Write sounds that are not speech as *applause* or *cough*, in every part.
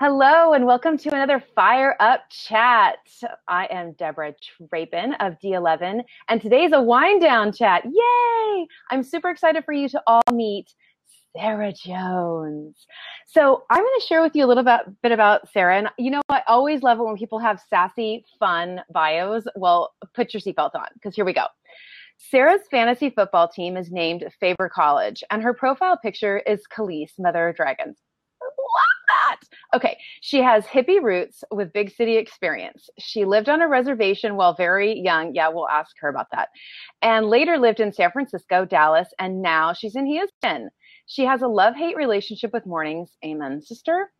Hello and welcome to another Fire Up Chat. I am Debra Trappen of D11 and today's a wind down chat. Yay! I'm super excited for you to all meet Sarah Jones. So I'm going to share with you a little bit, bit about Sarah. And you know, I always love it when people have sassy, fun bios. Well, put your seatbelt on because here we go. Sarah's fantasy football team is named Faber College, and her profile picture is Khaleesi, Mother of Dragons that? Okay, she has hippie roots with big city experience. She lived on a reservation while very young. Yeah, we'll ask her about that. And later lived in San Francisco, Dallas, and now she's in Houston. She has a love hate relationship with mornings. Amen, sister.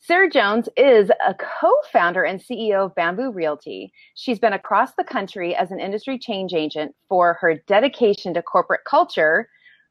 Sarah Jones is a co-founder and CEO of Bamboo Realty. She's been across the country as an industry change agent for her dedication to corporate culture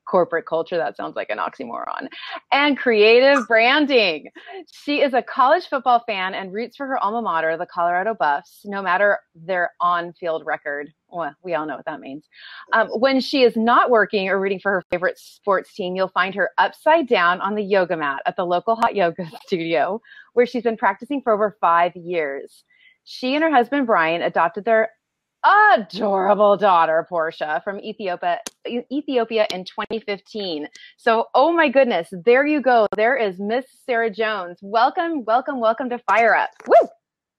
corporate culture. That sounds like an oxymoron. And creative branding. She is a college football fan and roots for her alma mater, the Colorado Buffs, no matter their on field record. Well, we all know what that means. Um, when she is not working or rooting for her favorite sports team, you'll find her upside down on the yoga mat at the local hot yoga *laughs* studio, where she's been practicing for over five years. She and her husband Brian adopted their adorable daughter, Portia, from Ethiopia, Ethiopia in 2015. So, oh my goodness, there you go. There is Miss Sarah Jones. Welcome, welcome, welcome to Fire Up. Woo!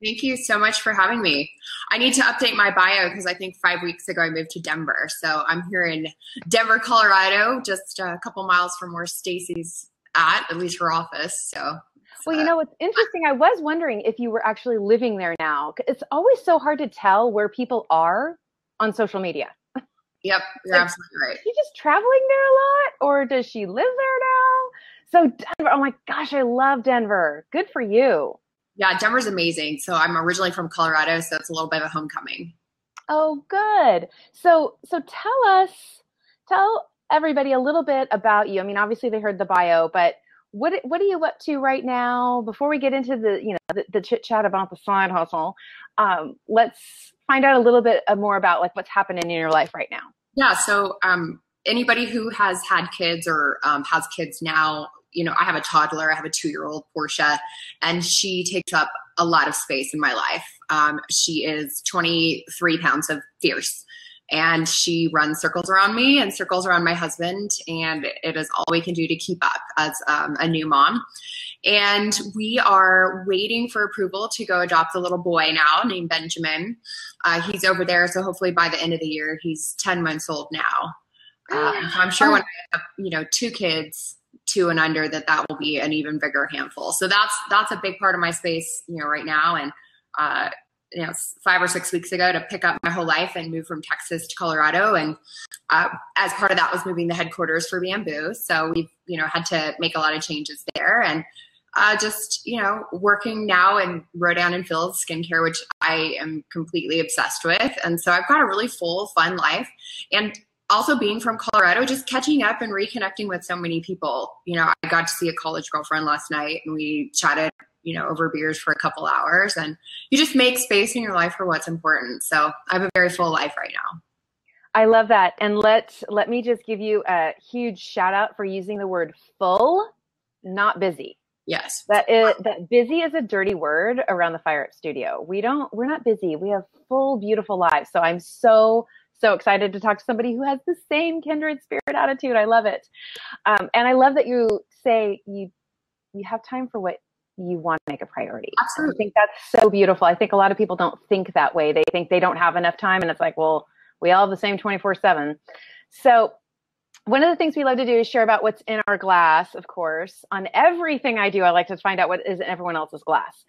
Thank you so much for having me. I need to update my bio because I think five weeks ago I moved to Denver. So I'm here in Denver, Colorado, just a couple miles from where Stacy's at, at least her office. So well, you know what's interesting? I was wondering if you were actually living there now. It's always so hard to tell where people are on social media. Yep, *laughs* you're like, absolutely right. She just traveling there a lot, or does she live there now? So Denver, oh my gosh, I love Denver. Good for you. Yeah, Denver's amazing. So I'm originally from Colorado, so it's a little bit of a homecoming. Oh, good. So so tell us, tell everybody a little bit about you. I mean, obviously they heard the bio, but what what are you up to right now? Before we get into the you know the, the chit chat about the side hustle, um, let's find out a little bit uh, more about like what's happening in your life right now. Yeah. So um, anybody who has had kids or um, has kids now, you know, I have a toddler. I have a two year old Portia, and she takes up a lot of space in my life. Um, she is 23 pounds of fierce and she runs circles around me and circles around my husband and it is all we can do to keep up as um, a new mom. And we are waiting for approval to go adopt a little boy now named benjamin. Uh, he's over there so hopefully by the end of the year he's 10 months old now. Um, so i'm sure when i have you know two kids two and under that that will be an even bigger handful. So that's that's a big part of my space you know right now. And uh, you know five or six weeks ago to pick up my whole life and move from Texas to Colorado. And uh, as part of that was moving the headquarters for Bamboo. So we've you know had to make a lot of changes there and. Uh, just you know working now in Rodan and Fields skincare, which I am completely obsessed with, and so I've got a really full, fun life. And also being from Colorado, just catching up and reconnecting with so many people. You know, I got to see a college girlfriend last night, and we chatted you know, over beers for a couple hours and you just make space in your life for what's important. So I have a very full life right now. I love that. And let let me just give you a huge shout out for using the word full, not busy. Yes. That is that busy is a dirty word around the Fire Up Studio. We don't we're not busy. We have full, beautiful lives. So I'm so so excited to talk to somebody who has the same kindred spirit attitude. I love it. Um, and I love that you say you you have time for what you want to make a priority. Absolutely. I think that's so beautiful. I think a lot of people don't think that way. They think they don't have enough time and it's like, well, we all have the same 24 seven. So one of the things we love to do is share about what's in our glass, of course. On everything I do, I like to find out what is in everyone else's glass.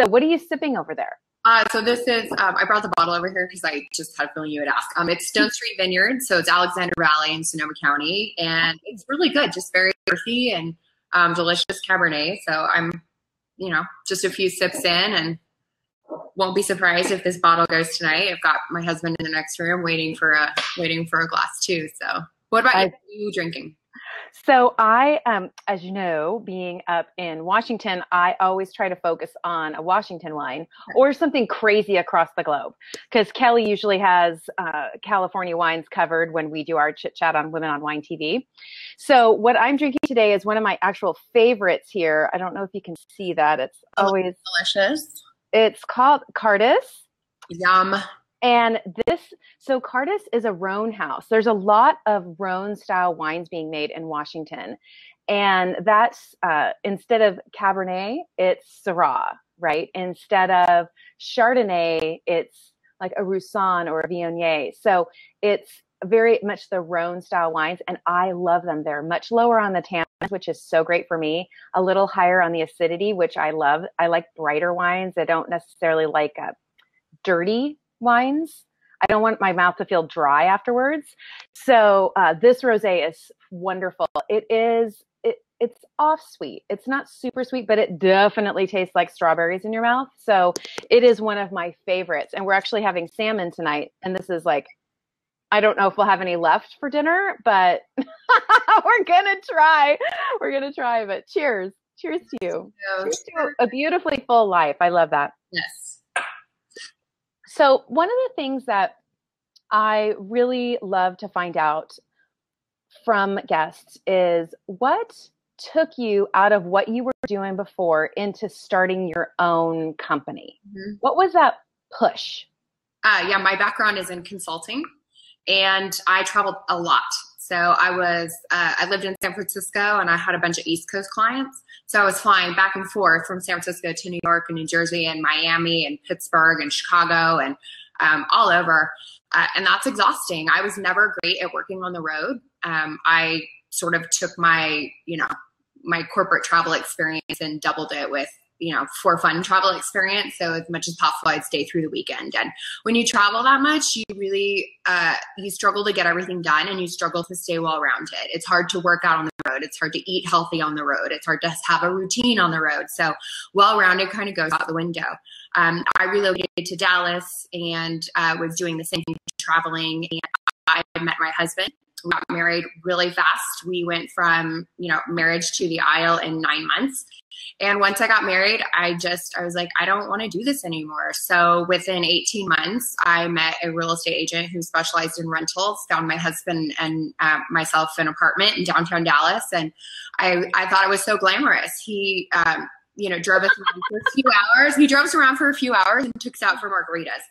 So what are you sipping over there? Uh, so this is, um, I brought the bottle over here because I just had a feeling you would ask. Um, it's Stonestreet Vineyard. So it's Alexander Valley in Sonoma County. And it's really good, just very earthy and um, delicious Cabernet. So I'm you know, just a few sips in and won't be surprised if this bottle goes tonight. I've got my husband in the next room waiting for a waiting for a glass too. So what about I, you? you drinking? So I, um, as you know, being up in Washington, I always try to focus on a Washington wine or something crazy across the globe. Because Kelly usually has uh, California wines covered when we do our chit chat on Women on Wine TV. So what I'm drinking today is one of my actual favorites here. I don't know if you can see that. It's Oh, always Delicious. it's called Cardis. Yum. And this, so Cardis is a Rhone house. There's a lot of Rhone style wines being made in Washington. And that's uh, instead of Cabernet, it's Syrah, right? Instead of Chardonnay, it's like a Roussanne or a Viognier. So it's very much the Rhone style wines, and I love them. They're much lower on the tannins, which is so great for me. A little higher on the acidity, which I love. I like brighter wines. I don't necessarily like uh, dirty wines. I don't want my mouth to feel dry afterwards. So uh, this rosé is wonderful. It is it it's off sweet. It's not super sweet, but it definitely tastes like strawberries in your mouth. So it is one of my favorites. And we're actually having salmon tonight, and this is like I don't know if we'll have any left for dinner, but *laughs* we're gonna try. We're gonna try. But cheers, cheers to you. Cheers to a beautifully full life. I love that. Yes. So, one of the things that I really love to find out from guests is what took you out of what you were doing before into starting your own company? Mhm. What was that push? Uh, yeah, my background is in consulting, and I traveled a lot. So I was, uh, I lived in San Francisco, and I had a bunch of East Coast clients. So I was flying back and forth from San Francisco to New York and New Jersey and Miami and Pittsburgh and Chicago and um, all over. Uh, and that's exhausting. I was never great at working on the road. Um, I sort of took my, you know, my corporate travel experience and doubled it with, you know, for fun travel experience. So as much as possible, I'd stay through the weekend. And when you travel that much, you really, uh, you struggle to get everything done and you struggle to stay well rounded. It's hard to work out on the road. It's hard to eat healthy on the road. It's hard to have a routine on the road. So well rounded kind of goes out the window. Um, I relocated to Dallas and uh, was doing the same thing, traveling. And I met my husband. We got married really fast. We went from you know marriage to the aisle in nine months. And once I got married, I just I was like, I don't want to do this anymore. So within 18 months, I met a real estate agent who specialized in rentals. Found my husband and uh, myself an apartment in downtown Dallas, and I I thought it was so glamorous. He um, you know, drove us around for a few hours. He drove us around for a few hours and took us out for margaritas.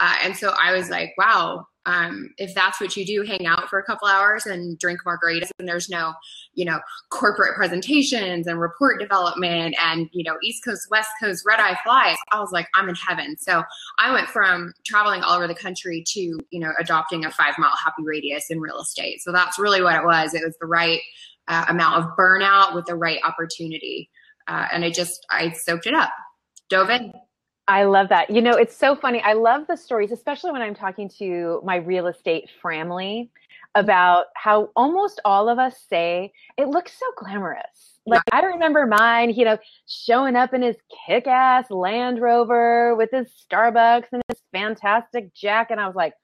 Uh, and so I was like, wow, um, if that's what you do, hang out for a couple hours and drink margaritas, and there's no, you know, corporate presentations and report development and, you know, East Coast, West Coast, red eye flies, I was like, I'm in heaven. So I went from traveling all over the country to, you know, adopting a five mile happy radius in real estate. So that's really what it was. It was the right uh, amount of burnout with the right opportunity uh, and I just I soaked it up, dove in. I love that. You know, it's so funny. I love the stories, especially when I'm talking to my real estate family about how almost all of us say it looks so glamorous. Like I don't remember mine, you know, showing up in his kick-ass Land Rover with his Starbucks and his fantastic jacket. And I was like,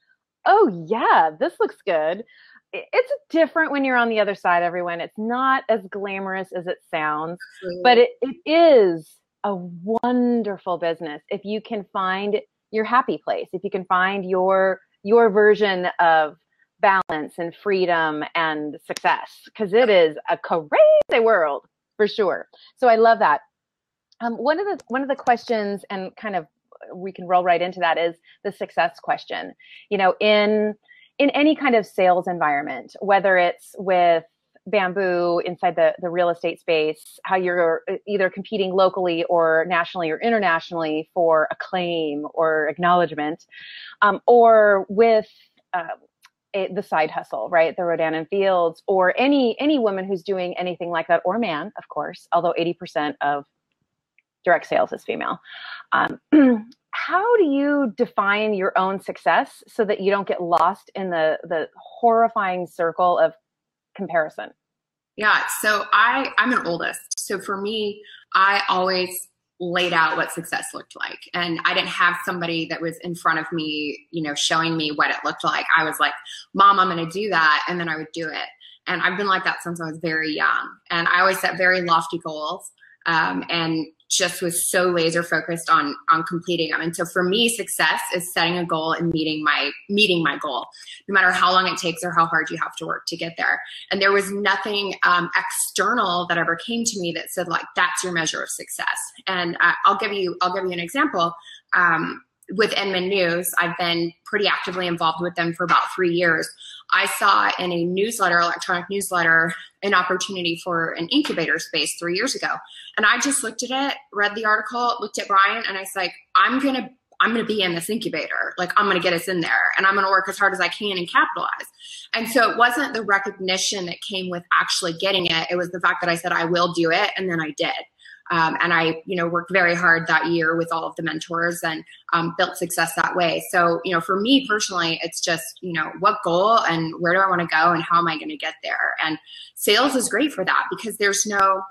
"Oh yeah, this looks good." It's different when you're on the other side, everyone. It's not as glamorous as it sounds, but it, it is a wonderful business if you can find your happy place, if you can find your your version of balance and freedom and success, because it is a crazy world for sure. So I love that. Um, one of the one of the questions, and kind of we can roll right into that, is the success question. You know, in in any kind of sales environment, whether it's with bamboo inside the, the real estate space, how you're either competing locally or nationally or internationally for acclaim or acknowledgement, um, or with uh, the side hustle, right? The Rodan and Fields, or any any woman who's doing anything like that, or man, of course, although 80% of direct sales is female. Um, *clears throat* how do you define your own success so that you don't get lost in the the horrifying circle of comparison. Yeah so i i'm an oldest. So for me i always laid out what success looked like. And i didn't have somebody that was in front of me you know showing me what it looked like. I was like mom i'm going to do that and then i would do it. And I've been like that since I was very young. And I always set very lofty goals um, and just was so laser focused on on completing them. And so for me, success is setting a goal and meeting my meeting my goal, no matter how long it takes or how hard you have to work to get there. And there was nothing um, external that ever came to me that said like that's your measure of success. And uh, I'll give you I'll give you an example. Um, with Inman News, I've been pretty actively involved with them for about three years. I saw in a newsletter, electronic newsletter, an opportunity for an incubator space three years ago. And I just looked at it, read the article, looked at Brian, and I was like, I'm gonna I'm gonna be in this incubator. Like I'm gonna get us in there and I'm gonna work as hard as I can and capitalize. And so it wasn't the recognition that came with actually getting it. It was the fact that I said I will do it and then I did. Um, and I, you know, worked very hard that year with all of the mentors and um, built success that way. So, you know, for me personally, it's just, you know, what goal and where do I want to go and how am I going to get there? And sales is great for that because there's no,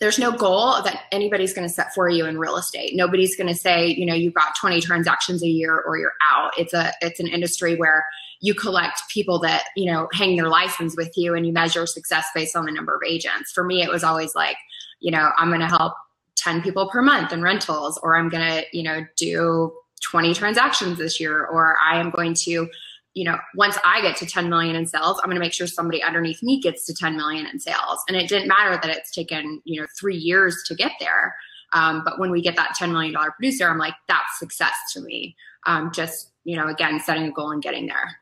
there's no goal that anybody's going to set for you in real estate. Nobody's going to say, you know, you've got 20 transactions a year or you're out. It's a, it's an industry where you collect people that, you know, hang their license with you and you measure success based on the number of agents. For me, it was always like, you know, I'm going to help 10 people per month in rentals, or I'm going to, you know, do 20 transactions this year, or I am going to, you know, once I get to 10 million in sales, I'm going to make sure somebody underneath me gets to 10 million in sales. And it didn't matter that it's taken, you know, three years to get there. Um, but when we get that $10 million producer, I'm like, that's success to me. Um, just, you know, again, setting a goal and getting there.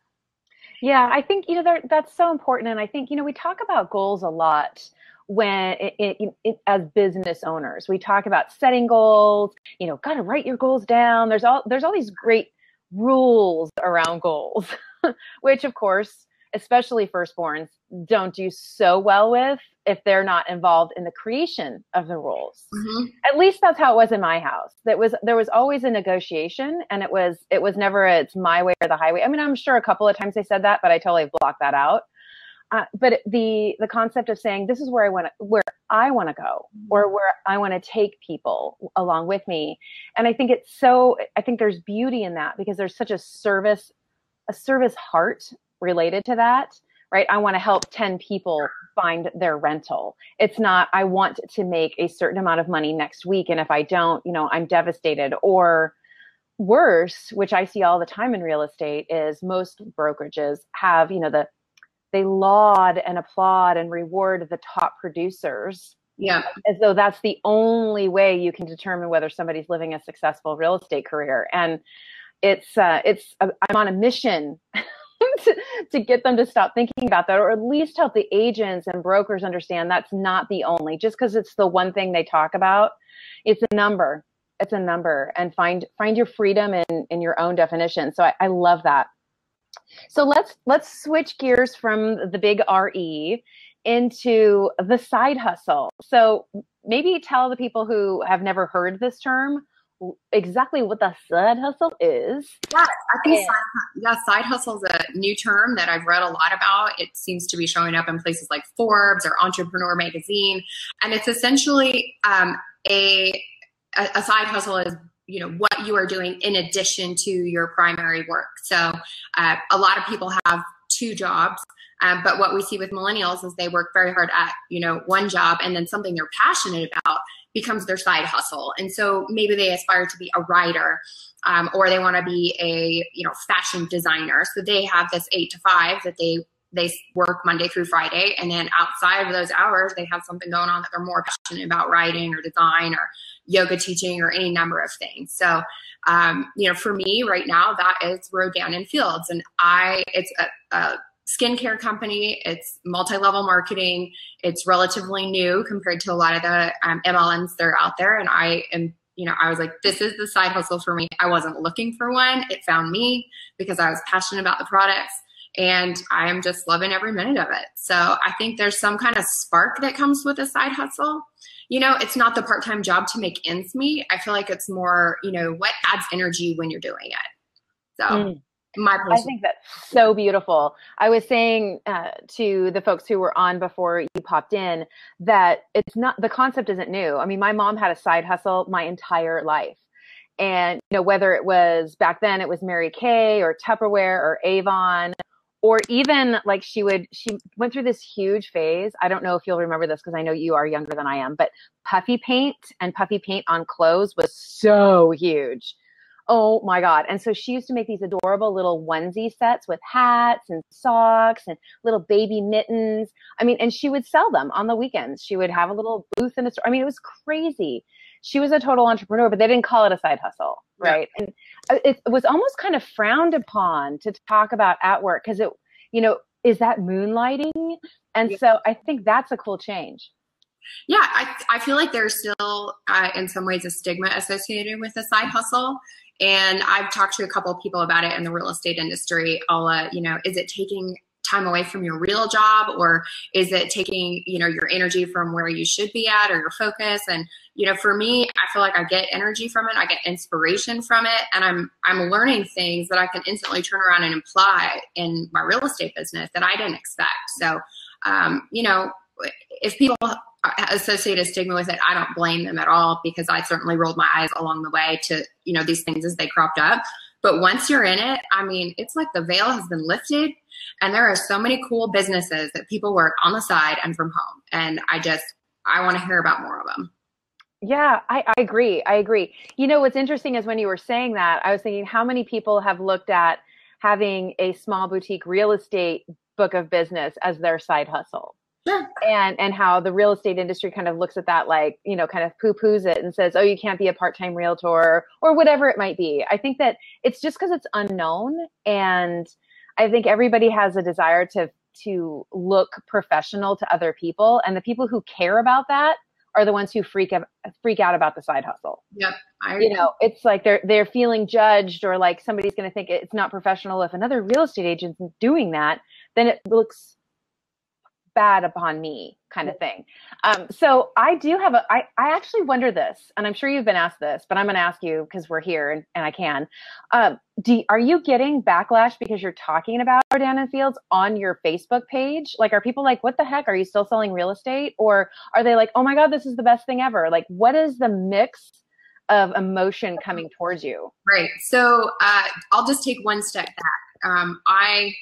Yeah, I think, you know, that's so important. And I think, you know, we talk about goals a lot when it, it, it, as business owners we talk about setting goals you know got to write your goals down. There's all there's all these great rules around goals *laughs* which of course especially firstborns don't do so well with if they're not involved in the creation of the rules. Mm-hmm. at least that's how it was in my house. That was there was always a negotiation and it was it was never a, it's my way or the highway. I mean i'm sure a couple of times they said that but i totally blocked that out uh, but the the concept of saying this is where I want to where I want to go or mm-hmm. where I want to take people along with me, and I think it's so I think there's beauty in that because there's such a service a service heart related to that, right? I want to help ten people find their rental. It's not I want to make a certain amount of money next week, and if I don't, you know, I'm devastated or worse which i see all the time in real estate is most brokerages have you know the they laud and applaud and reward the top producers. Yeah. As though that's the only way you can determine whether somebody's living a successful real estate career. And it's, uh, it's, i am on a mission *laughs* to, to get them to stop thinking about that, or at least help the agents and brokers understand that's not the only, just because it's the one thing they talk about. It's a number. It's a number and find, find your freedom in, in your own definition. So I, I love that. So let's let's switch gears from the big RE into the side hustle. So maybe tell the people who have never heard this term exactly what the side hustle is. Yeah, I think side, yeah, side hustle is a new term that I've read a lot about. It seems to be showing up in places like Forbes or Entrepreneur Magazine, and it's essentially um, a a side hustle is you know what you are doing in addition to your primary work. So uh, a lot of people have two jobs um, but what we see with millennials is they work very hard at you know one job and then something they're passionate about becomes their side hustle. And so maybe they aspire to be a writer um, or they want to be a you know fashion designer. So they have this eight to five that they they work Monday through Friday, and then outside of those hours, they have something going on that they're more passionate about writing or design or yoga teaching or any number of things. So, um, you know, for me right now, that is Rodan and Fields, and I it's a, a skincare company. It's multi-level marketing. It's relatively new compared to a lot of the um, MLMs that are out there, and I am you know, I was like, this is the side hustle for me. I wasn't looking for one. It found me because I was passionate about the products and I'm just loving every minute of it. So I think there's some kind of spark that comes with a side hustle. You know, it's not the part time job to make ends meet. I feel like it's more, you know, what adds energy when you're doing it. So. Mm. My personal- I think that's so beautiful. I was saying uh, to the folks who were on before you popped in that it's not the concept isn't new. I mean, my mom had a side hustle my entire life and you know whether it was back then it was Mary Kay or Tupperware or Avon or even like she would she went through this huge phase. I don't know if you'll remember this because i know you are younger than i am but puffy paint and puffy paint on clothes was so huge. Oh my god. And so she used to make these adorable little onesie sets with hats and socks and little baby mittens. I mean and she would sell them on the weekends. She would have a little booth in the store i mean it was crazy she was a total entrepreneur but they didn't call it a side hustle right yeah. and uh, it was almost kind of frowned upon to talk about at work because it you know is that moonlighting and yeah. so i think that's a cool change yeah i, I feel like there's still uh, in some ways a stigma associated with a side hustle and i've talked to a couple of people about it in the real estate industry all uh, you know is it taking time away from your real job or is it taking you know your energy from where you should be at or your focus? And you know for me i feel like i get energy from it i get inspiration from it and i'm i'm learning things that i can instantly turn around and apply in my real estate business that i didn't expect. So um, you know if people associate a stigma with it i don't blame them at all because i certainly rolled my eyes along the way to you know these things as they cropped up but once you're in it, I mean, it's like the veil has been lifted and there are so many cool businesses that people work on the side and from home. And I just, I want to hear about more of them. Yeah, I, I agree. I agree. You know, what's interesting is when you were saying that, I was thinking how many people have looked at having a small boutique real estate book of business as their side hustle. Sure. And and how the real estate industry kind of looks at that like, you know, kind of poo-poos it and says, "Oh, you can't be a part-time realtor or whatever it might be." I think that it's just cuz it's unknown and I think everybody has a desire to to look professional to other people and the people who care about that are the ones who freak out, freak out about the side hustle. Yeah, I you know, it's like they're they're feeling judged or like somebody's going to think it's not professional if another real estate agent's doing that, then it looks bad upon me kind of thing. Um, so I do have a, I, I actually wonder this, and I'm sure you've been asked this, but I'm going to ask you because we're here and, and I can. Um, do, are you getting backlash because you're talking about Rodan and Fields on your Facebook page? Like, are people like, what the heck? Are you still selling real estate? Or are they like, oh my God, this is the best thing ever? Like, what is the mix of emotion coming towards you? Right. So uh, I'll just take one step back. Um, I,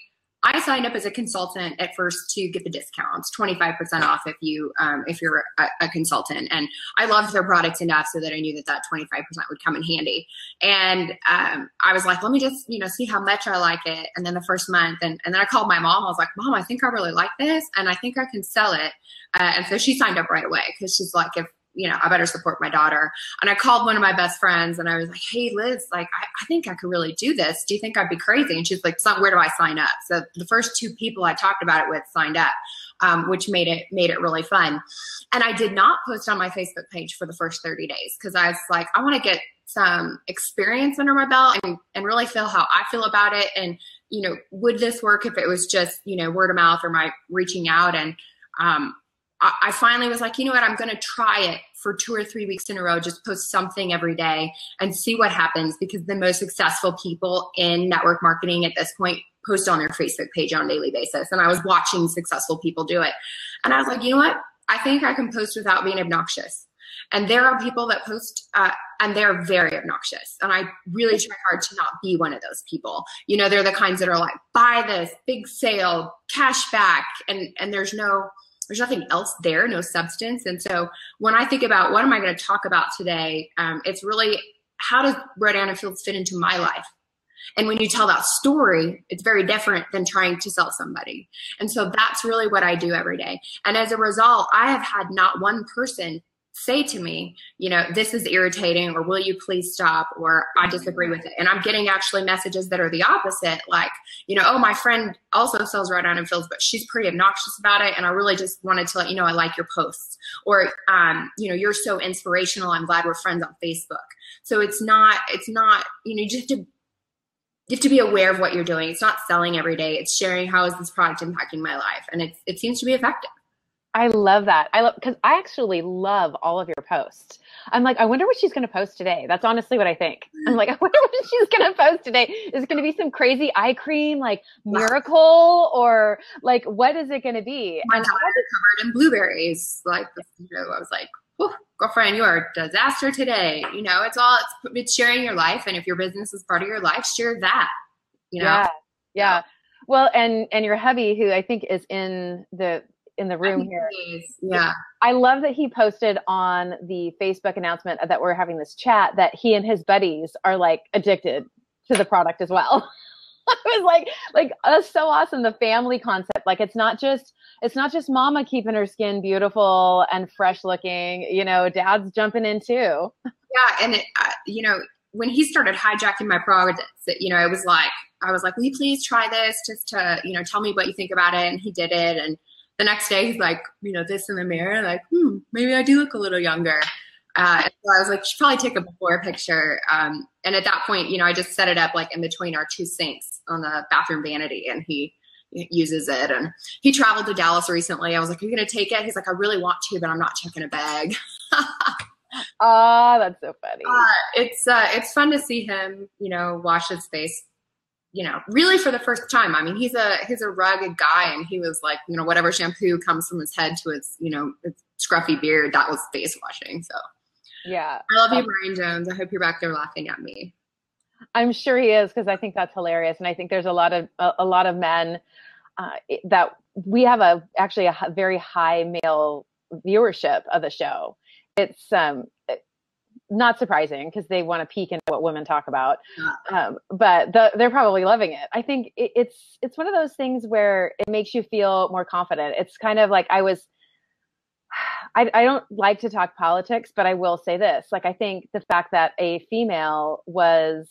I signed up as a consultant at first to get the discounts, 25% off if you um, if you're a, a, consultant. And I loved their products enough so that I knew that that 25% would come in handy. And um, I was like, let me just you know see how much I like it. And then the first month, and, and then I called my mom. I was like, Mom, I think I really like this, and I think I can sell it. Uh, and so she signed up right away because she's like, if you know, I better support my daughter. And I called one of my best friends and I was like, hey, Liz, like, I, I think I could really do this. Do you think I'd be crazy? And she's like, where do I sign up? So the first two people I talked about it with signed up. Um, which made it made it really fun. And I did not post on my Facebook page for the first 30 days because I was like, I want to get some experience under my belt and, and really feel how I feel about it. And, you know, would this work if it was just, you know, word of mouth or my reaching out? And um, I, I finally was like, you know what, I'm going to try it for two or three weeks in a row, just post something every day and see what happens because the most successful people in network marketing at this point post on their Facebook page on a daily basis. And I was watching successful people do it. And I was like, you know what? I think I can post without being obnoxious. And there are people that post, uh, and they're very obnoxious. And I really try hard to not be one of those people. You know, they're the kinds that are like, buy this, big sale, cash back, and and there's no there's nothing else there, no substance. And so when I think about what am I going to talk about today, um, it's really how does Rodan and Fields fit into my life? And when you tell that story, it's very different than trying to sell somebody. And so that's really what I do every day. And as a result, I have had not one person say to me, you know, this is irritating, or will you please stop, or I disagree with it. And I'm getting actually messages that are the opposite, like, you know, oh, my friend also sells Rodan and Fields, but she's pretty obnoxious about it. And I really just wanted to let you know I like your posts. Or, um, you know, you're so inspirational. I'm glad we're friends on Facebook. So it's not, it's not, you know, you just have to you have to be aware of what you're doing. It's not selling every day. It's sharing how is this product impacting my life, and it it seems to be effective. I love that. I love because I actually love all of your posts. I'm like, I wonder what she's going to post today. That's honestly what I think. I'm like, *laughs* I wonder what she's going to post today. Is it going to be some crazy eye cream, like miracle, or like what is it going to be? My and daughter covered in blueberries. Like, you know, I was like, girlfriend, you are a disaster today. You know, it's all it's, it's sharing your life, and if your business is part of your life, share that. You know. Yeah. Yeah. Well, and and your hubby, who I think is in the in the room here. Yeah. I love that he posted on the Facebook announcement that we're having this chat that he and his buddies are like addicted to the product as well. *laughs* I was like, like that's so awesome. The family concept, like it's not just it's not just mama keeping her skin beautiful and fresh looking. You know, dad's jumping in too. Yeah, and it, uh, you know, when he started hijacking my products, you know, it was like I was like, "Will you please try this just to, you know, tell me what you think about it?" And he did it, and the next day he's like, you know, this in the mirror, like, hmm, maybe I do look a little younger. Uh, and so I was like, should probably take a before picture. Um, and at that point, you know, I just set it up like in between our two sinks on the bathroom vanity, and he uses it. And he traveled to Dallas recently. I was like, "Are you gonna take it?" He's like, "I really want to, but I'm not checking a bag." *laughs* Ah, oh, that's so funny. Uh, it's uh, it's fun to see him, you know, wash his face you know, really for the first time. I mean, he's a he's a rugged guy, and he was like, you know, whatever shampoo comes from his head to his, you know, his scruffy beard, that was face washing. So, yeah, I love you, Brian Jones. I hope you're back there laughing at me. I'm sure he is because I think that's hilarious, and I think there's a lot of a, a lot of men uh, that we have a actually a very high male viewership of the show. It's um not surprising because they want to peek into what women talk about. Um, but the, they're probably loving it. I think it, it's it's one of those things where it makes you feel more confident. It's kind of like I was. *sighs* I, I don't like to talk politics, but I will say this: like I think the fact that a female was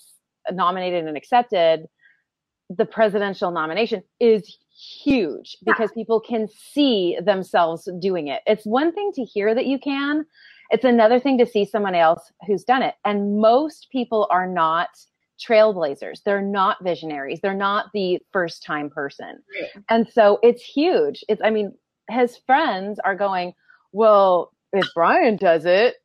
nominated and accepted the presidential nomination is huge because people can see themselves doing it. It's one thing to hear that you can, it's another thing to see someone else who's done it. And most people are not trailblazers. They're not visionaries. They're not the first time person. And so it's huge. It's, I mean, his friends are going, well, if Brian does it,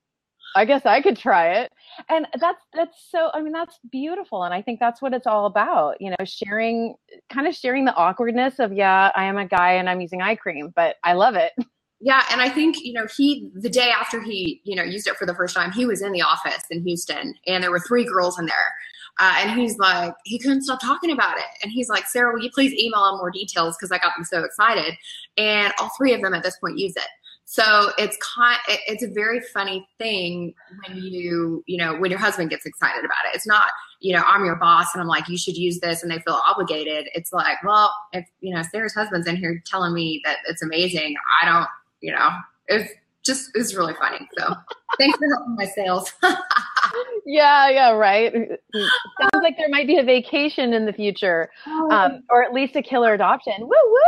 I guess I could try it. And that's, that's so, I mean, that's beautiful. And I think that's what it's all about, you know, sharing, kind of sharing the awkwardness of, yeah, I am a guy and I'm using eye cream, but I love it. *laughs* Yeah, and I think you know he the day after he you know used it for the first time, he was in the office in Houston, and there were three girls in there, uh, and he's like he couldn't stop talking about it, and he's like, Sarah, will you please email on more details because I got them so excited, and all three of them at this point use it. So it's con- it's a very funny thing when you you know when your husband gets excited about it. It's not you know I'm your boss and I'm like you should use this and they feel obligated. It's like well if you know Sarah's husband's in here telling me that it's amazing, I don't you know, it's just it's really funny. So thanks for helping my sales. *laughs* yeah, yeah, right. Sounds like there might be a vacation in the future, oh. um, or at least a killer adoption. Woo woo!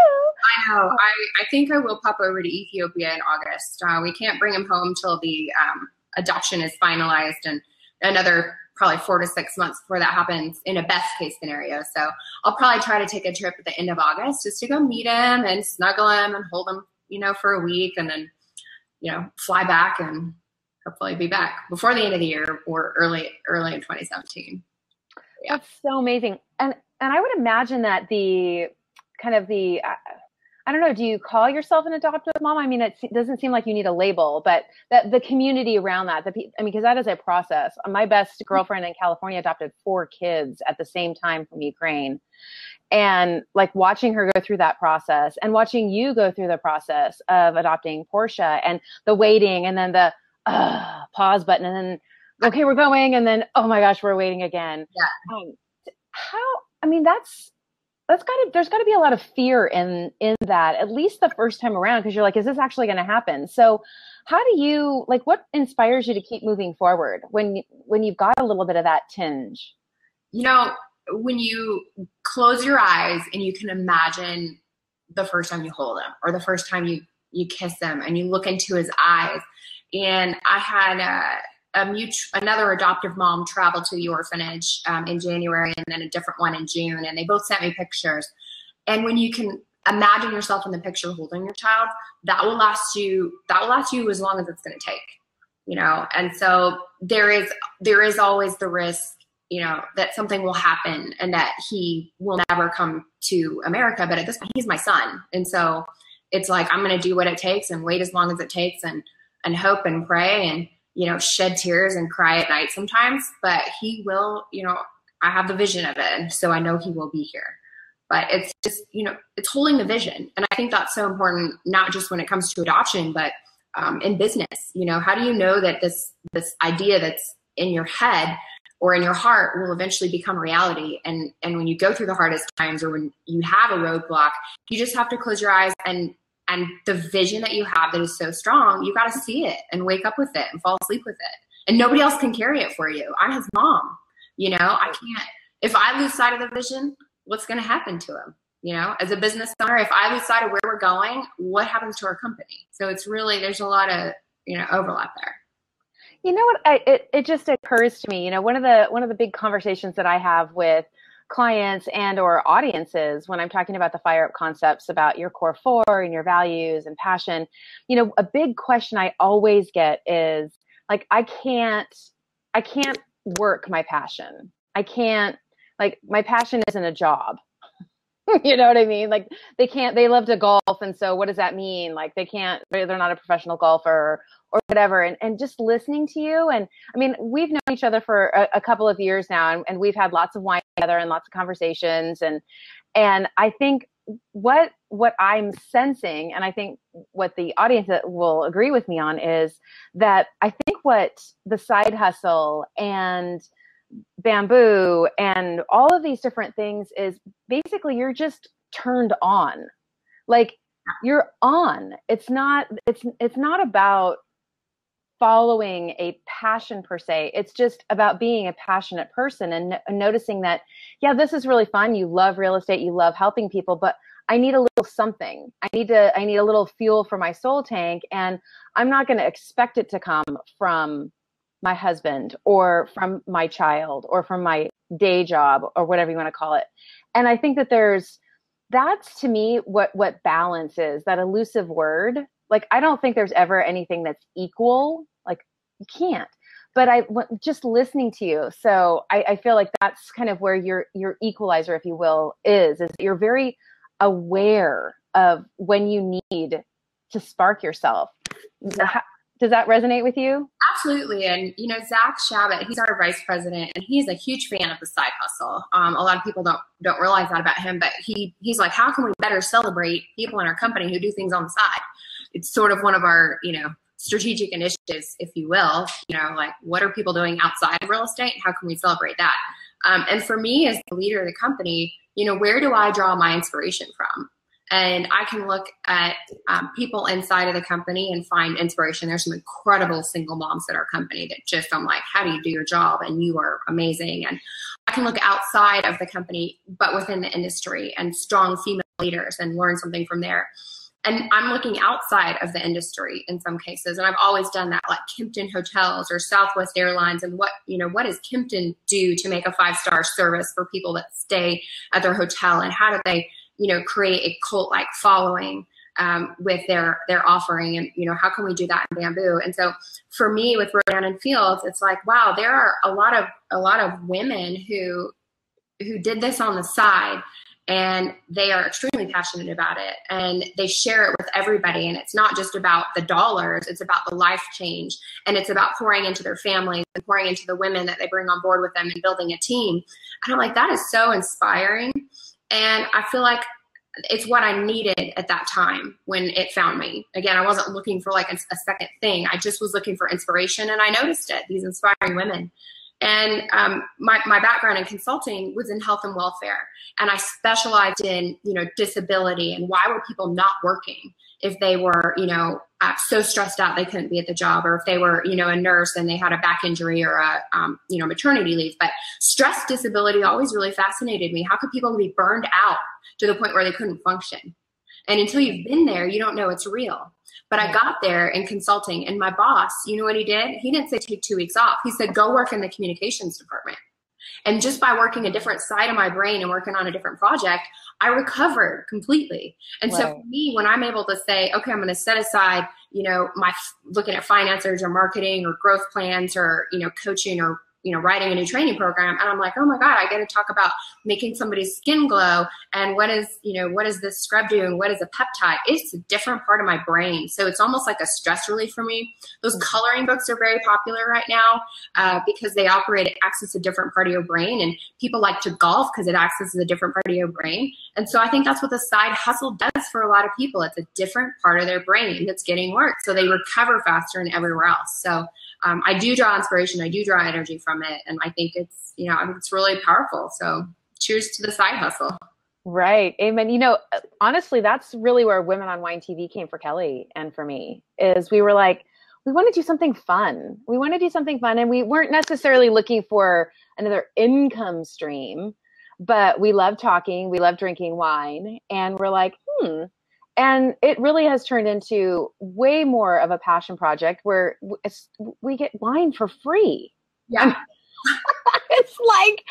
I know. I, I think I will pop over to Ethiopia in August. Uh, we can't bring him home till the um, adoption is finalized, and another probably four to six months before that happens in a best case scenario. So I'll probably try to take a trip at the end of August just to go meet him and snuggle him and hold him you know, for a week and then, you know, fly back and hopefully be back before the end of the year or early, early in 2017. Yeah. That's so amazing. And, and I would imagine that the kind of the, uh, I don't know, do you call yourself an adoptive mom? I mean, it doesn't seem like you need a label, but that the community around that, the, I mean, because that is a process. My best girlfriend in California adopted four kids at the same time from Ukraine and like watching her go through that process and watching you go through the process of adopting Portia and the waiting and then the uh, pause button and then okay we're going and then oh my gosh we're waiting again yeah um, how i mean that's that's got to there's got to be a lot of fear in in that at least the first time around because you're like is this actually going to happen? So how do you like what inspires you to keep moving forward when when you've got a little bit of that tinge? You know when you close your eyes and you can imagine the first time you hold him or the first time you you kiss him and you look into his eyes. And i had a, a another adoptive mom traveled to the orphanage um, in january and then a different one in june and they both sent me pictures and when you can imagine yourself in the picture holding your child that will last you that will last you as long as it's going to take you know and so there is there is always the risk you know, that something will happen and that he will never come to America. But at this point, he's my son. And so it's like, I'm going to do what it takes and wait as long as it takes and, and hope and pray and, you know, shed tears and cry at night sometimes. But he will, you know, I have the vision of it. And so I know he will be here. but it's just you know it's holding the vision and i think that's so important not just when it comes to adoption but um, in business you know how do you know that this this idea that's in your head or in your heart will eventually become reality and and when you go through the hardest times or when you have a roadblock you just have to close your eyes and and the vision that you have that is so strong you got to see it and wake up with it and fall asleep with it. And nobody else can carry it for you. I'm his mom you know i can't if i lose sight of the vision what's going to happen to him? You know as a business owner if i lose sight of where we're going what happens to our company? So it's really there's a lot of you know overlap there. You know what? I, it, it just occurs to me you know one of the one of the big conversations that i have with clients and or audiences when i'm talking about the fire up concepts about your core four and your values and passion you know a big question i always get is like i can't i can't work my passion i can't like my passion isn't a job *laughs* you know what I mean? Like they can't, they love to golf. And so what does that mean? Like they can't, they're not a professional golfer or, whatever. And, and just listening to you. And I mean, we've known each other for a, a couple of years now and, and we've had lots of wine together and lots of conversations. And, and I think what, what I'm sensing, and I think what the audience will agree with me on is that I think what the side hustle and, bamboo and all of these different things is basically you're just turned on like you're on it's not it's it's not about following a passion per se it's just about being a passionate person and, and noticing that yeah this is really fun you love real estate you love helping people but I need a little something. I need to I need a little fuel for my soul tank and I'm not going to expect it to come from my husband or from my child or from my day job or whatever you want to call it. And I think that there's that's to me what what balance is, that elusive word. Like I don't think there's ever anything that's equal. Like you can't. But I just listening to you, so I, I feel like that's kind of where your your equalizer, if you will, is. Is you're very aware of when you need to spark yourself. Yeah does that resonate with you? Absolutely. And, you know, Zach Shabbat, he's our vice president and he's a huge fan of the side hustle. Um, a lot of people don't, don't realize that about him, but he, he's like, how can we better celebrate people in our company who do things on the side? It's sort of one of our, you know, strategic initiatives, if you will, you know, like what are people doing outside of real estate? How can we celebrate that? Um, and for me as the leader of the company, you know, where do I draw my inspiration from? And I can look at um, people inside of the company and find inspiration. There's some incredible single moms at our company that just I'm like, how do you do your job? And you are amazing. And I can look outside of the company, but within the industry and strong female leaders and learn something from there. And I'm looking outside of the industry in some cases, and I've always done that, like Kimpton Hotels or Southwest Airlines, and what you know, what does Kimpton do to make a five star service for people that stay at their hotel, and how do they you know create a cult like following um, with their their offering and you know how can we do that in bamboo? And so for me with rodan and fields it's like wow there are a lot of a lot of women who who did this on the side and they are extremely passionate about it and they share it with everybody. And it's not just about the dollars it's about the life change and it's about pouring into their families and pouring into the women that they bring on board with them and building a team. And i'm like that is so inspiring and I feel like it's what I needed at that time when it found me. Again, I wasn't looking for like a, a, second thing. I just was looking for inspiration and I noticed it, these inspiring women. And um, my, my background in consulting was in health and welfare. And I specialized in, you know, disability and why were people not working if they were, you know, uh, so stressed out they couldn't be at the job, or if they were, you know, a nurse and they had a back injury or a, um, you know, maternity leave. But stress disability always really fascinated me. How could people be burned out to the point where they couldn't function? And until you've been there, you don't know it's real. But I got there in consulting, and my boss, you know what he did? He didn't say take two weeks off. He said, go work in the communications department. And just by working a different side of my brain and working on a different project, I recovered completely. And right. so for me, when I'm able to say, okay, I'm going to set aside, you know, my looking at finances or marketing or growth plans or, you know, coaching or you know, writing a new training program. And I'm like, oh my God, I get to talk about making somebody's skin glow. And what is, you know, what is this scrub doing? What is a peptide? It's a different part of my brain. So it's almost like a stress relief for me. Those coloring books are very popular right now uh, because they operate, it access a different part of your brain. And people like to golf because it accesses a different part of your brain. And so I think that's what the side hustle does for a lot of people. It's a different part of their brain that's getting work. So they recover faster and everywhere else. So um, I do draw inspiration. I do draw energy from it, and I think it's you know it's really powerful. So cheers to the side hustle. Right. Amen. You know, honestly, that's really where Women on Wine TV came for Kelly and for me. Is we were like, we want to do something fun. We want to do something fun, and we weren't necessarily looking for another income stream, but we love talking. We love drinking wine, and we're like, hmm and it really has turned into way more of a passion project where we get wine for free. Yeah. *laughs* it's like,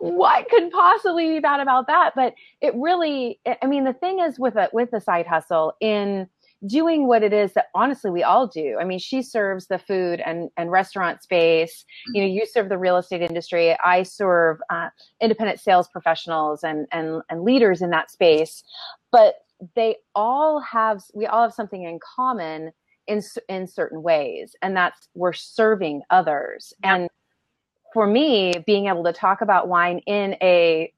what could possibly be bad about that? But it really, I mean, the thing is with a, with the side hustle in doing what it is that honestly we all do. I mean, she serves the food and, and restaurant space. You know, you serve the real estate industry. I serve uh, independent sales professionals and, and, and leaders in that space. But they all have we all have something in common in in certain ways and that's we're serving others yeah. and for me being able to talk about wine in a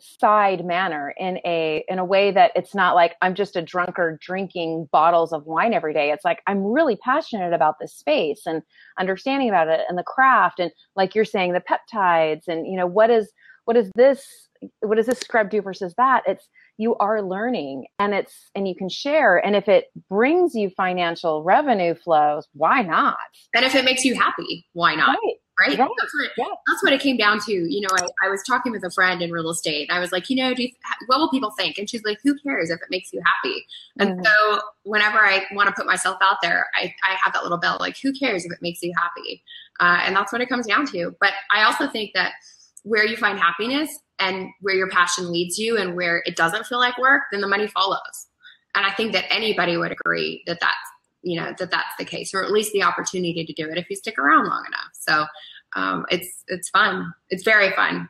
side manner in a in a way that it's not like I'm just a drunkard drinking bottles of wine every day. It's like I'm really passionate about this space and understanding about it and the craft and like you're saying the peptides and you know what is what is this what does this scrub do versus that? It's you are learning and it's and you can share and if it brings you financial revenue flows why not and if it makes you happy why not right. Right? right. That's, what, yeah. that's what it came down to. You know, I, I was talking with a friend in real estate. I was like, you know, do you, what will people think? And she's like, who cares if it makes you happy? And mm-hmm. so whenever I want to put myself out there, I, I have that little bell, like, who cares if it makes you happy? Uh, and that's what it comes down to. But I also think that where you find happiness and where your passion leads you and where it doesn't feel like work, then the money follows. And I think that anybody would agree that that's, you know, that that's the case, or at least the opportunity to do it if you stick around long enough. So um, it's, it's fun. It's very fun.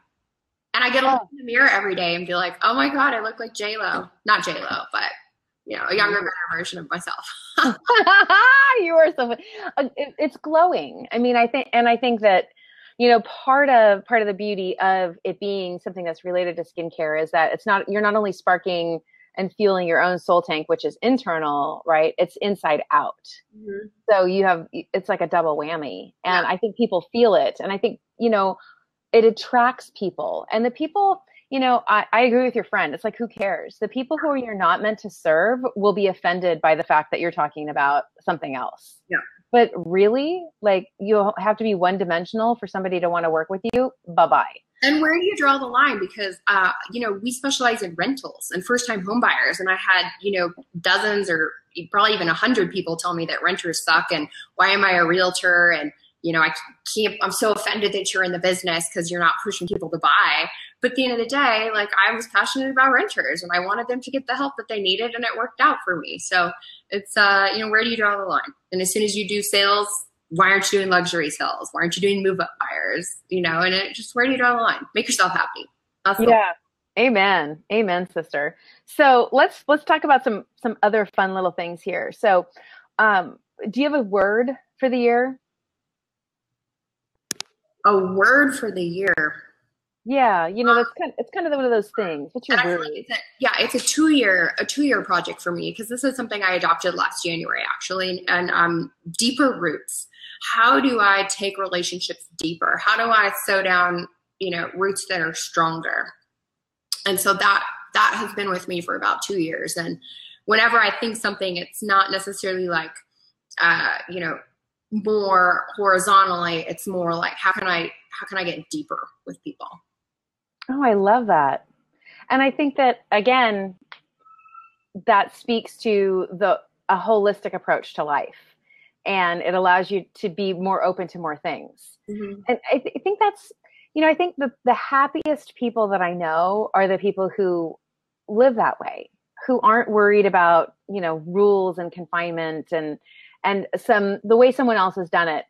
And I get to look in the mirror every day and be like, oh my God, I look like J-Lo. Not J-Lo, but you know, a younger, better version of myself. *laughs* you are so, uh, it's glowing. I mean, I think, and I think that, you know part of part of the beauty of it being something that's related to skincare is that it's not you're not only sparking and fueling your own soul tank which is internal right? It's inside out. Mm-hmm. so you have it's like a double whammy. And yeah. i think people feel it. And i think you know it attracts people. And the people you know I, I agree with your friend. It's like who cares? The people who you're not meant to serve will be offended by the fact that you're talking about something else. Yeah but really, like you have to be one dimensional for somebody to want to work with you. Bye bye. And where do you draw the line? Because uh, you know we specialize in rentals and first time homebuyers, and I had you know dozens or probably even a hundred people tell me that renters suck, and why am I a realtor? And you know I can't. I'm so offended that you're in the business because you're not pushing people to buy. But at the end of the day, like I was passionate about renters and I wanted them to get the help that they needed and it worked out for me. So it's, uh, you know, where do you draw the line? And as soon as you do sales, why aren't you doing luxury sales? Why aren't you doing move up buyers? You know, and it just, where do you draw the line? Make yourself happy. That's yeah. Amen. Amen, sister. So let's, let's talk about some, some other fun little things here. So, um, do you have a word for the year? A word for the year. Yeah, you know that's kind. Of, it's kind of one of those things. What's your word? It's a, yeah, it's a two year a two year project for me because this is something I adopted last January actually, and um, deeper roots. How do I take relationships deeper? How do I sew down you know roots that are stronger? And so that that has been with me for about two years. And whenever I think something, it's not necessarily like uh, you know more horizontally. It's more like how can I how can I get deeper with people? Oh, I love that. And I think that again, that speaks to the a holistic approach to life and it allows you to be more open to more things. Mm-hmm. And I, th- I think that's, you know, I think the, the happiest people that I know are the people who live that way, who aren't worried about, you know, rules and confinement and, and some, the way someone else has done it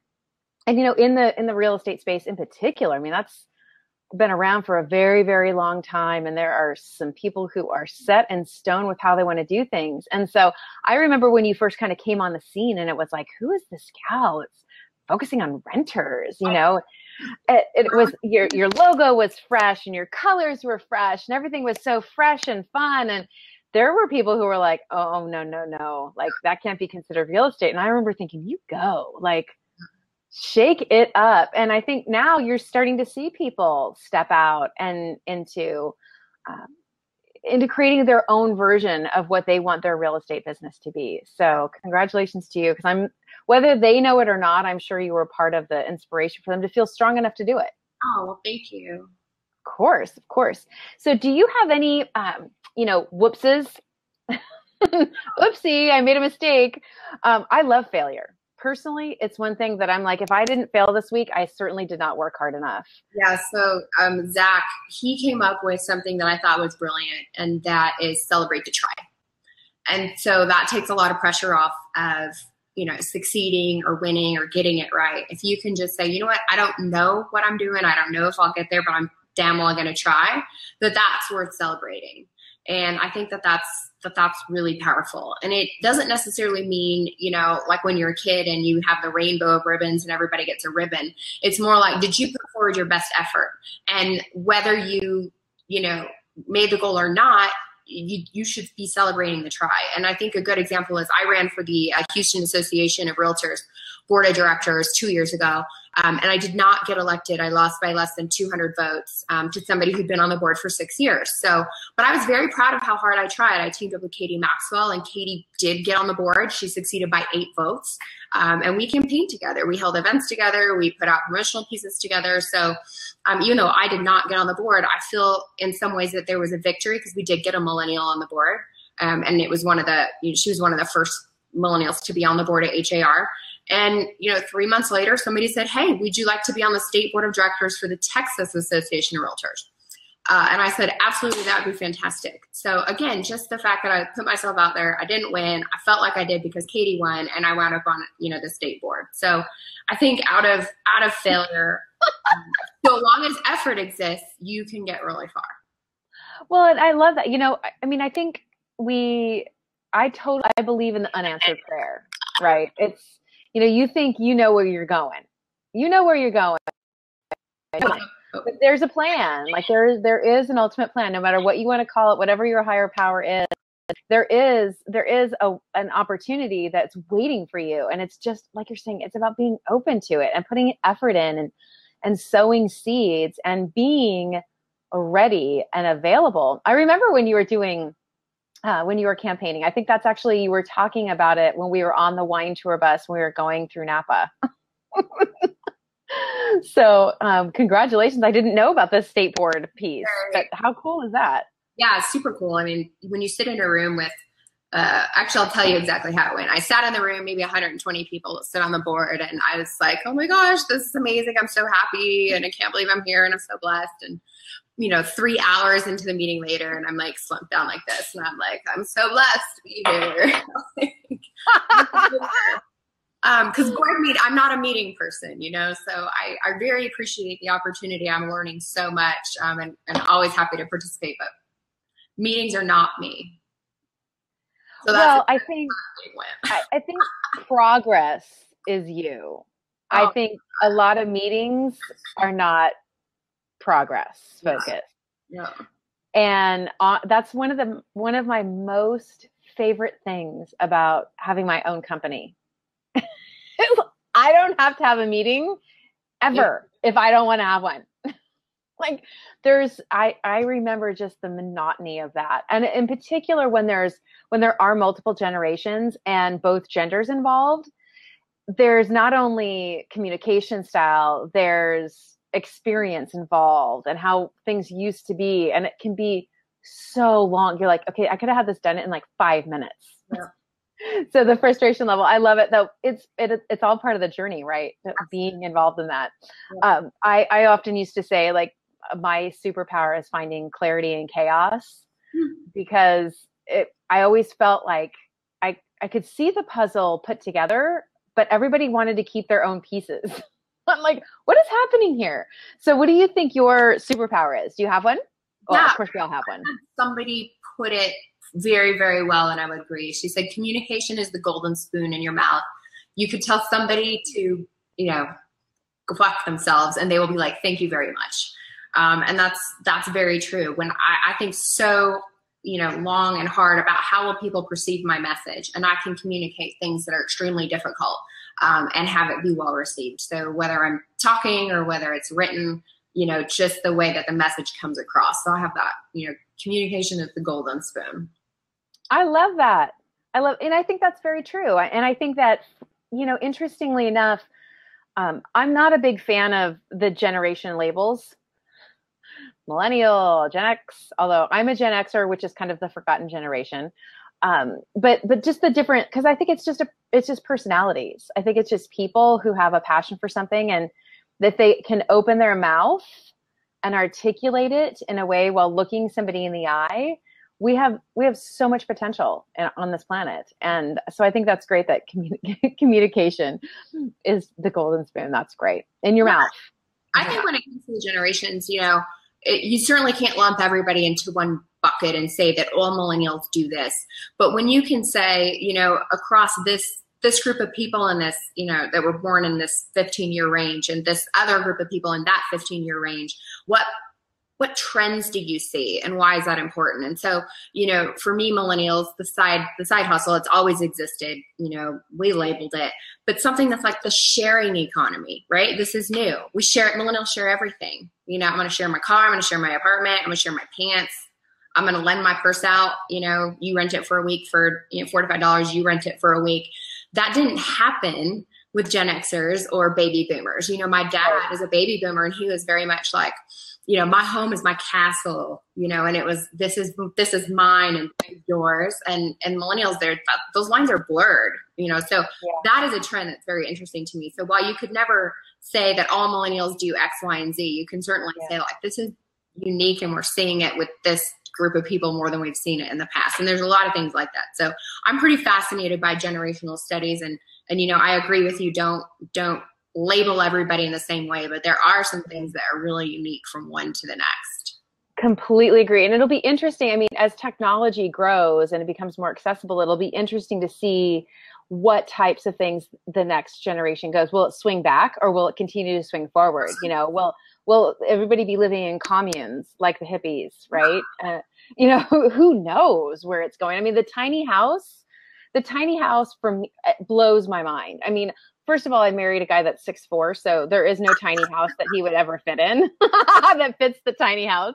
and you know, in the in the real estate space in particular, I mean, that's been around for a very, very long time. And there are some people who are set in stone with how they want to do things. And so I remember when you first kind of came on the scene and it was like, who is this gal? It's focusing on renters, you oh. know? It, it was *laughs* your your logo was fresh and your colors were fresh and everything was so fresh and fun and there were people who were like, oh, no, no, no, like that can't be considered real estate. And I remember thinking, you go, like, shake it up. And I think now you're starting to see people step out and into um, into creating their own version of what they want their real estate business to be. So congratulations to you because I'm whether they know it or not, I'm sure you were part of the inspiration for them to feel strong enough to do it. Oh, well, thank you. Of course, of course. So do you have any um, you know, whoopses? *laughs* Oopsie, I made a mistake. Um, I love failure personally, it's one thing that I'm like, if I didn't fail this week, I certainly did not work hard enough. Yeah. So um, Zach, he came up with something that I thought was brilliant, and that is celebrate the try. And so that takes a lot of pressure off of you know succeeding or winning or getting it right. If you can just say, you know what, I don't know what I'm doing, I don't know if I'll get there, but I'm damn well going to try. That that's worth celebrating. And I think that that's that that's really powerful. And it doesn't necessarily mean, you know, like when you're a kid and you have the rainbow of ribbons and everybody gets a ribbon. It's more like, did you put forward your best effort? And whether you, you know, made the goal or not, you, you should be celebrating the try. And I think a good example is I ran for the uh, Houston Association of Realtors board of directors two years ago. Um, and I did not get elected. I lost by less than 200 votes um, to somebody who'd been on the board for six years. So, but I was very proud of how hard I tried. I teamed up with Katie Maxwell, and Katie did get on the board. She succeeded by eight votes. Um, and we campaigned together. We held events together. We put out promotional pieces together. So, um, even though I did not get on the board, I feel in some ways that there was a victory because we did get a millennial on the board. Um, and it was one of the, you know, she was one of the first millennials to be on the board at HAR. And you know, three months later, somebody said, "Hey, would you like to be on the state board of directors for the Texas Association of Realtors?" Uh, and I said, "Absolutely, that would be fantastic." So again, just the fact that I put myself out there, I didn't win. I felt like I did because Katie won, and I wound up on you know the state board. So I think out of out of failure, *laughs* so long as effort exists, you can get really far. Well, and I love that. You know, I mean, I think we, I totally, I believe in the unanswered prayer, right? It's you know, you think you know where you're going. You know where you're going. But there's a plan. Like there there is an ultimate plan, no matter what you want to call it, whatever your higher power is. There is there is a an opportunity that's waiting for you. And it's just like you're saying, it's about being open to it and putting effort in and and sowing seeds and being ready and available. I remember when you were doing uh, when you were campaigning. I think that's actually you were talking about it when we were on the wine tour bus when we were going through Napa. *laughs* so um, congratulations! I didn't know about the state board piece, but how cool is that? Yeah, super cool. I mean, when you sit in a room with uh, actually, I'll tell you exactly how it went. I sat in the room, maybe 120 people sit on the board, and I was like, "Oh my gosh, this is amazing! I'm so happy, and I can't believe I'm here, and I'm so blessed." And you know, three hours into the meeting later, and I'm like slumped down like this, and I'm like, I'm so blessed to be here. *laughs* um, because board meet, I'm not a meeting person, you know, so I, I very appreciate the opportunity. I'm learning so much, um, and, and always happy to participate, but meetings are not me. So well, I think *laughs* I, I think progress is you. Oh. I think a lot of meetings are not progress focus. Yeah. And uh, that's one of the one of my most favorite things about having my own company. *laughs* I don't have to have a meeting ever yeah. if I don't want to have one. *laughs* like there's I I remember just the monotony of that. And in particular when there's when there are multiple generations and both genders involved, there's not only communication style, there's experience involved and how things used to be and it can be so long. You're like okay i could have had this done in like five minutes. Yeah. *laughs* so the frustration level i love it though. It's it, it's all part of the journey right? Being involved in that. Yeah. um, I, I often used to say like my superpower is finding clarity in chaos hmm. because it i always felt like i i could see the puzzle put together but everybody wanted to keep their own pieces *laughs* *laughs* I'm like, what is happening here? So, what do you think your superpower is? Do you have one? Well, Yeah. of course, we all have one. somebody put it very, very well, and I would agree. She said, communication is the golden spoon in your mouth. You could tell somebody to, you know, go fuck themselves, and they will be like, thank you very much. Um, and that's that's very true. When I, I think so, you know, long and hard about how will people perceive my message, and I can communicate things that are extremely difficult um, and have it be well received. So whether I'm talking or whether it's written, you know, just the way that the message comes across. So I have that, you know, communication is the golden spoon. I love that. I love, and I think that's very true. And I think that, you know, interestingly enough, um, I'm not a big fan of the generation labels. Millennial, Gen X, although I'm a Gen Xer, which is kind of the forgotten generation. Um, but but just the different because I think it's just a it's just personalities. I think it's just people who have a passion for something and that they can open their mouth and articulate it in a way while looking somebody in the eye. We have we have so much potential in, on this planet. And so i think that's great that communi- *laughs* communication is the golden spoon. That's great. In your Yeah. mouth. I think when it comes to the generations, you know, it, you certainly can't lump everybody into one bucket and say that all millennials do this. But when you can say, you know, across this this group of people in this, you know, that were born in this 15 year range and this other group of people in that 15 year range, what what trends do you see and why is that important and so you know for me millennials the side the side hustle it's always existed you know we labeled it but something that's like the sharing economy right this is new we share it. millennials share everything you know i'm going to share my car i'm going to share my apartment i'm going to share my pants i'm going to lend my purse out you know you rent it for a week for you know four to five dollars you rent it for a week that didn't happen with gen xers or baby boomers you know my dad is a baby boomer and he was very much like you know, my home is my castle, you know, and it was this is this is mine and yours. And and millennials, there those lines are blurred, you know. So that is a trend that's very interesting to me. So while you could never say that all millennials do X, Y, and Z, you can certainly Yeah. say like this is unique and we're seeing it with this group of people more than we've seen it in the past. And there's a lot of things like that. So I'm pretty fascinated by generational studies and and you know, I agree with you, don't don't label everybody in the same way, but there are some things that are really unique from one to the next. completely agree and it'll be interesting i mean as technology grows and it becomes more accessible it'll be interesting to see what types of things the next generation goes will it swing back or will it continue to swing forward? You know will will everybody be living in communes like the hippies right? Uh, you know *laughs* who, who knows where it's going? I mean the tiny house the tiny house me blows my mind. I mean first of all i married a guy that's six four so there is no tiny house that he would ever fit in *laughs* that fits the tiny house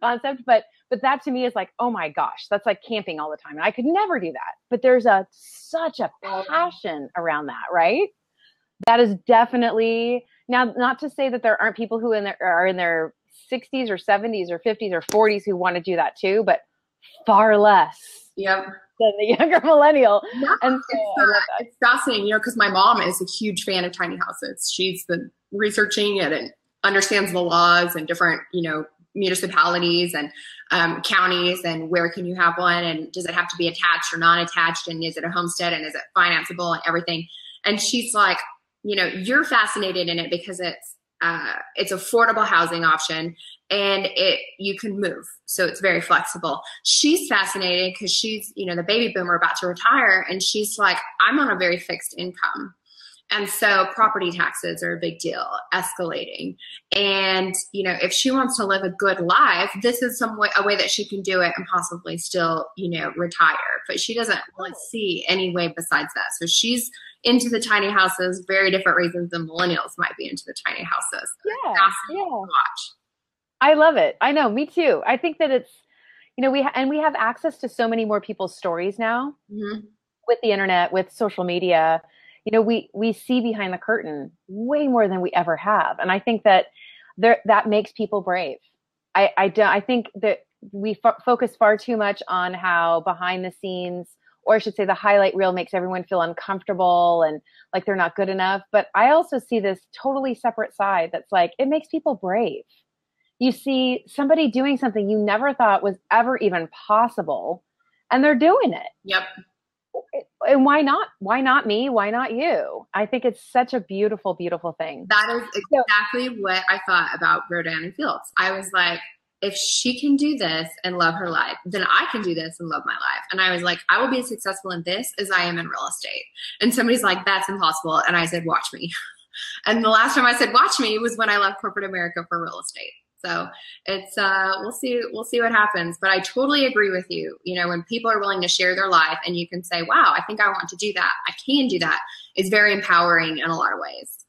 concept. But but that to me is like oh my gosh that's like camping all the time and i could never do that. But there's a such a passion around that right? That is definitely now not to say that there aren't people who in their are in their 60s or 70s or 50s or 40s who want to do that too but far less Yep. Than the *laughs* younger millennial Yeah, and so it's, it's fascinating, you know, because my mom is a huge fan of tiny houses. She's been researching it and understands the laws and different, you know, municipalities and um, counties and where can you have one and does it have to be attached or non-attached and is it a homestead and is it financeable and everything. And she's like, you know, you're fascinated in it because it's uh, it's affordable housing option and it you can move. So it's very flexible. She's fascinated because she's you know the baby boomer about to retire and she's like i'm on a very fixed income. And so property taxes are a big deal escalating. And you know if she wants to live a good life this is some way a way that she can do it and possibly still you know retire. But she doesn't really see any way besides that. So she's into the tiny houses very different reasons than millennials might be into the tiny houses yeah yeah watch I love it. I know, me too. I think that it's, you know, we ha- and we have access to so many more people's stories now Mhm. with the internet, with social media. You know, we we see behind the curtain way more than we ever have, and I think that there that makes people brave. I I don't. I think that we fo- focus far too much on how behind the scenes, or I should say, the highlight reel makes everyone feel uncomfortable and like they're not good enough. But I also see this totally separate side that's like it makes people brave. You see somebody doing something you never thought was ever even possible and they're doing it. Yep. And why not? Why not me? Why not you? I think it's such a beautiful beautiful thing. That is exactly what i thought about rodan and fields. I was like if she can do this and love her life then i can do this and love my life and i was like i will be as successful in this as i am in real estate and somebody's like that's impossible and i said watch me *laughs* and the last time i said watch me was when i left corporate america for real estate so it's uh, we'll see we'll see what happens. But I totally agree with you. You know, when people are willing to share their life and you can say, "Wow, I think I want to do that. I can do that." It's very empowering in a lot of ways.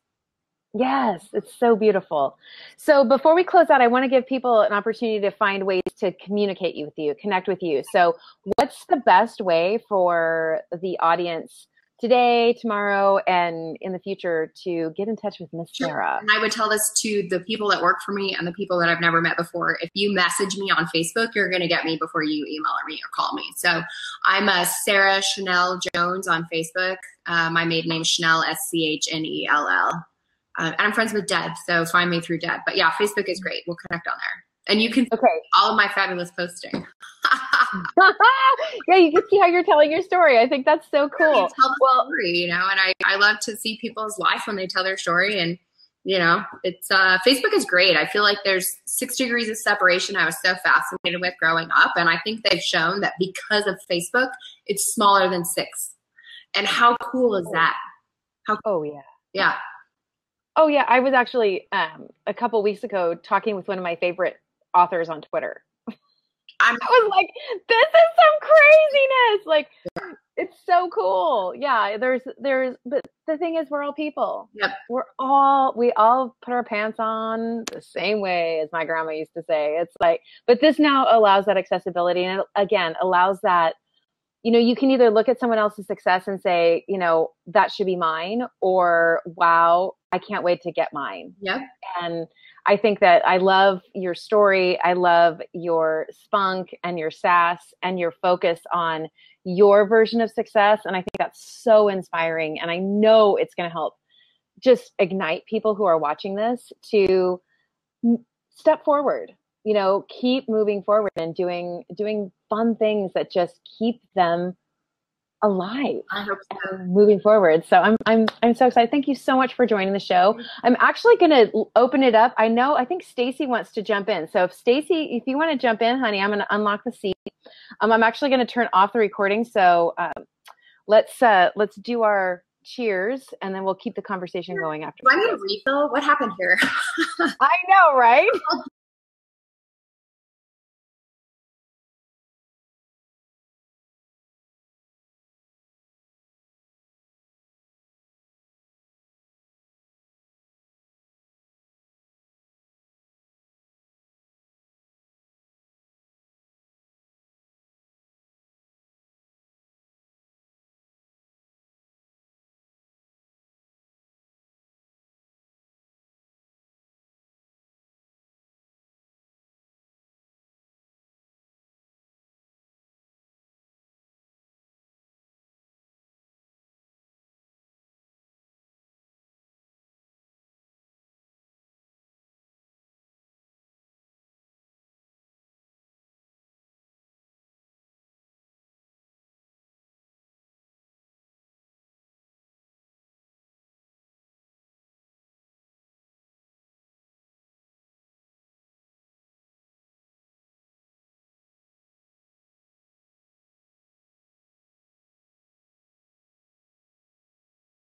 Yes, it's so beautiful. So before we close out, I want to give people an opportunity to find ways to communicate with you, connect with you. So, what's the best way for the audience today, tomorrow, and in the future to get in touch with Miss Sarah. And I would tell this to the people that work for me and the people that I've never met before. If you message me on Facebook, you're going to get me before you email me or call me. So I'm a Sarah Schnell Jones on Facebook. Uh, my maiden name is Schnell, S C H N L L. Uh, and I'm friends with Deb, so find me through Deb. But yeah, Facebook is great. We'll connect on there. And you can okay. all of my fabulous posting. *laughs* yeah, you can see how you're telling your story. I think that's so cool. The well, story, you know, and I, I love to see people's life when they tell their story and you know, it's uh Facebook is great. I feel like there's six degrees of separation I was so fascinated with growing up. And I think they've shown that because of Facebook, it's smaller than six. And how cool is that? How Oh yeah. Yeah. Oh yeah. I was actually um a couple weeks ago talking with one of my favorite authors on Twitter. *laughs* I'm, I was like, this is some craziness. Like, it's so cool. Yeah, there's, there's, but the thing is, we're all people. Yep. We're all, we all put our pants on the same way as my grandma used to say. It's like, but this now allows that accessibility and it, again allows that, you know, you can either look at someone else's success and say, you know, that should be mine, or wow, I can't wait to get mine. Yep. And I think that I love your story. I love your spunk and your sass and your focus on your version of success. And I think that's so inspiring. And I know it's going to help just ignite people who are watching this to step forward you know keep moving forward and doing doing fun things that just keep them alive so. moving forward. So I'm I'm I'm so excited. Thank you so much for joining the show. I'm actually going to open it up. I know I think Stacy wants to jump in. So if Stacy, if you want to jump in, honey, I'm going to unlock the seat. Um, I'm actually going to turn off the recording. So um, let's uh, let's do our cheers and then we'll keep the conversation going after. Do I need a refill? What happened here? *laughs* I know, right? *laughs*